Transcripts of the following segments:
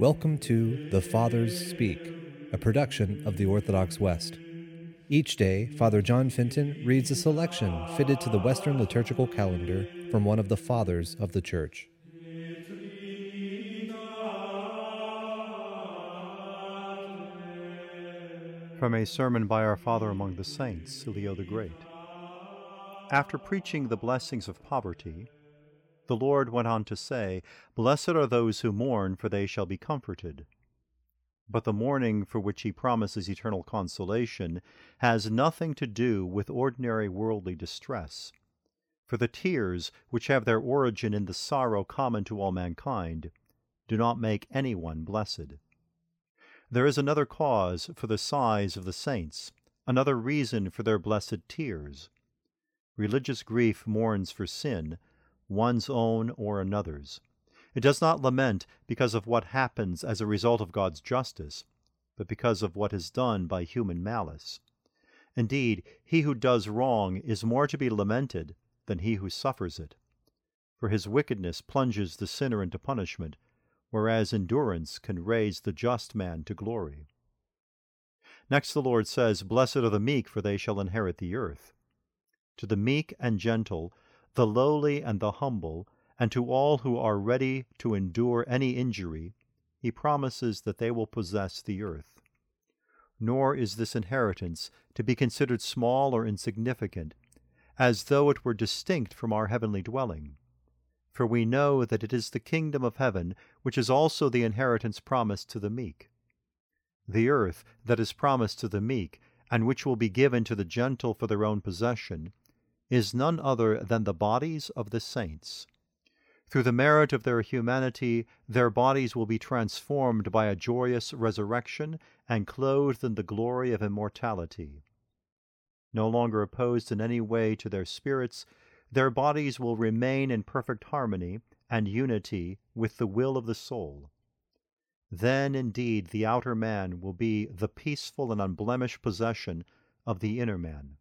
Welcome to The Fathers Speak, a production of the Orthodox West. Each day, Father John Fenton reads a selection fitted to the Western liturgical calendar from one of the Fathers of the Church. From a sermon by our Father among the Saints, Leo the Great. After preaching the blessings of poverty, the Lord went on to say, Blessed are those who mourn, for they shall be comforted. But the mourning for which he promises eternal consolation has nothing to do with ordinary worldly distress. For the tears, which have their origin in the sorrow common to all mankind, do not make any one blessed. There is another cause for the sighs of the saints, another reason for their blessed tears. Religious grief mourns for sin, one's own or another's. It does not lament because of what happens as a result of God's justice, but because of what is done by human malice. Indeed, he who does wrong is more to be lamented than he who suffers it. For his wickedness plunges the sinner into punishment, whereas endurance can raise the just man to glory. Next, the Lord says, Blessed are the meek, for they shall inherit the earth. To the meek and gentle, the lowly and the humble, and to all who are ready to endure any injury, he promises that they will possess the earth. Nor is this inheritance to be considered small or insignificant, as though it were distinct from our heavenly dwelling. For we know that it is the kingdom of heaven which is also the inheritance promised to the meek. The earth that is promised to the meek, and which will be given to the gentle for their own possession, is none other than the bodies of the saints. Through the merit of their humanity, their bodies will be transformed by a joyous resurrection and clothed in the glory of immortality. No longer opposed in any way to their spirits, their bodies will remain in perfect harmony and unity with the will of the soul. Then indeed the outer man will be the peaceful and unblemished possession of the inner man.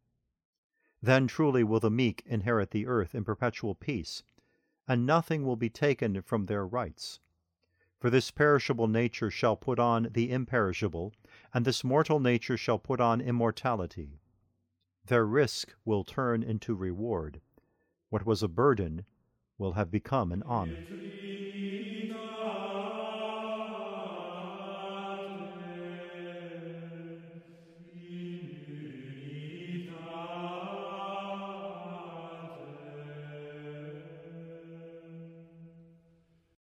Then truly will the meek inherit the earth in perpetual peace, and nothing will be taken from their rights. For this perishable nature shall put on the imperishable, and this mortal nature shall put on immortality. Their risk will turn into reward. What was a burden will have become an honor.